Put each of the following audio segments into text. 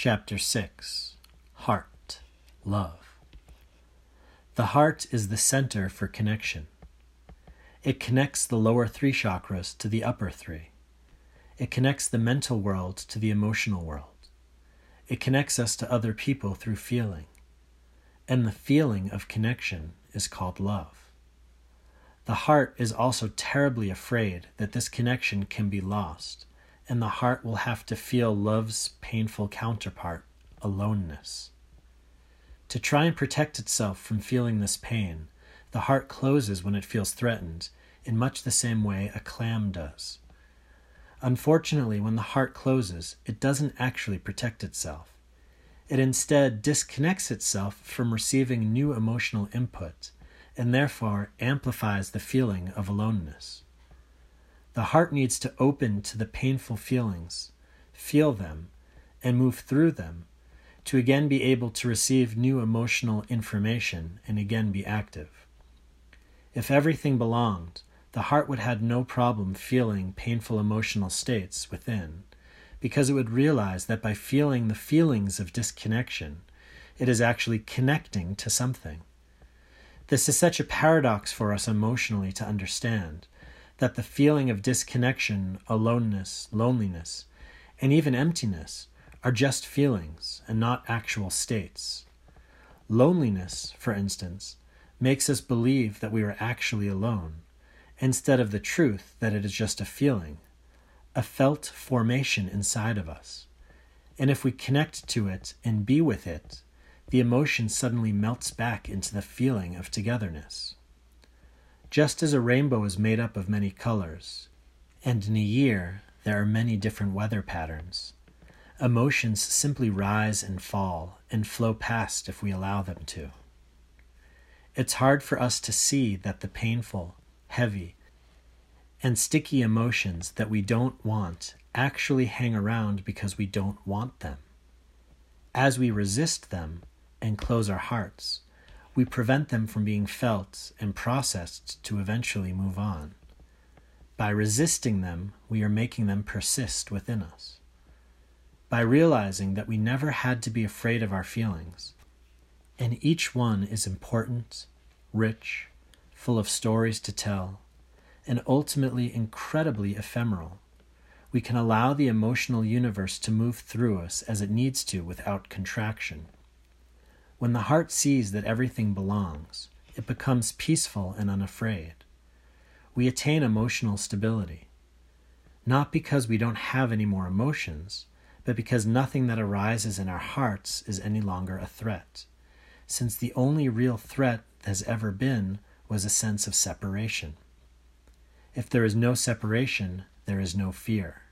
Chapter 6 Heart, Love. The heart is the center for connection. It connects the lower three chakras to the upper three. It connects the mental world to the emotional world. It connects us to other people through feeling. And the feeling of connection is called love. The heart is also terribly afraid that this connection can be lost, and the heart will have to feel love's painful counterpart, aloneness. To try and protect itself from feeling this pain, the heart closes when it feels threatened, in much the same way a clam does. Unfortunately, when the heart closes, it doesn't actually protect itself. It instead disconnects itself from receiving new emotional input and therefore amplifies the feeling of aloneness. The heart needs to open to the painful feelings, feel them, and move through them to again be able to receive new emotional information and again be active. If everything belonged, the heart would have no problem feeling painful emotional states within, because it would realize that by feeling the feelings of disconnection, it is actually connecting to something. This is such a paradox for us emotionally to understand that the feeling of disconnection, aloneness, loneliness, and even emptiness are just feelings and not actual states. Loneliness, for instance, makes us believe that we are actually alone instead of the truth that it is just a feeling, a felt formation inside of us. And if we connect to it and be with it, the emotion suddenly melts back into the feeling of togetherness. Just as a rainbow is made up of many colors, and in a year there are many different weather patterns, emotions simply rise and fall and flow past if we allow them to. It's hard for us to see that the painful, heavy, and sticky emotions that we don't want actually hang around because we don't want them. As we resist them and close our hearts, we prevent them from being felt and processed to eventually move on. By resisting them, we are making them persist within us. By realizing that we never had to be afraid of our feelings, and each one is important, rich, full of stories to tell, and ultimately incredibly ephemeral. We can allow the emotional universe to move through us as it needs to without contraction. When the heart sees that everything belongs, it becomes peaceful and unafraid. We attain emotional stability. Not because we don't have any more emotions, but because nothing that arises in our hearts is any longer a threat, since the only real threat that has ever been was a sense of separation. If there is no separation, there is no fear.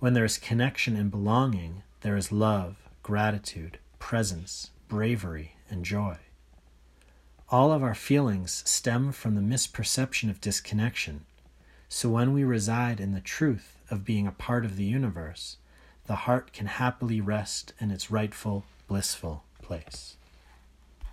When there is connection and belonging, there is love, gratitude, presence, bravery, and joy. All of our feelings stem from the misperception of disconnection. So when we reside in the truth of being a part of the universe, the heart can happily rest in its rightful, blissful place.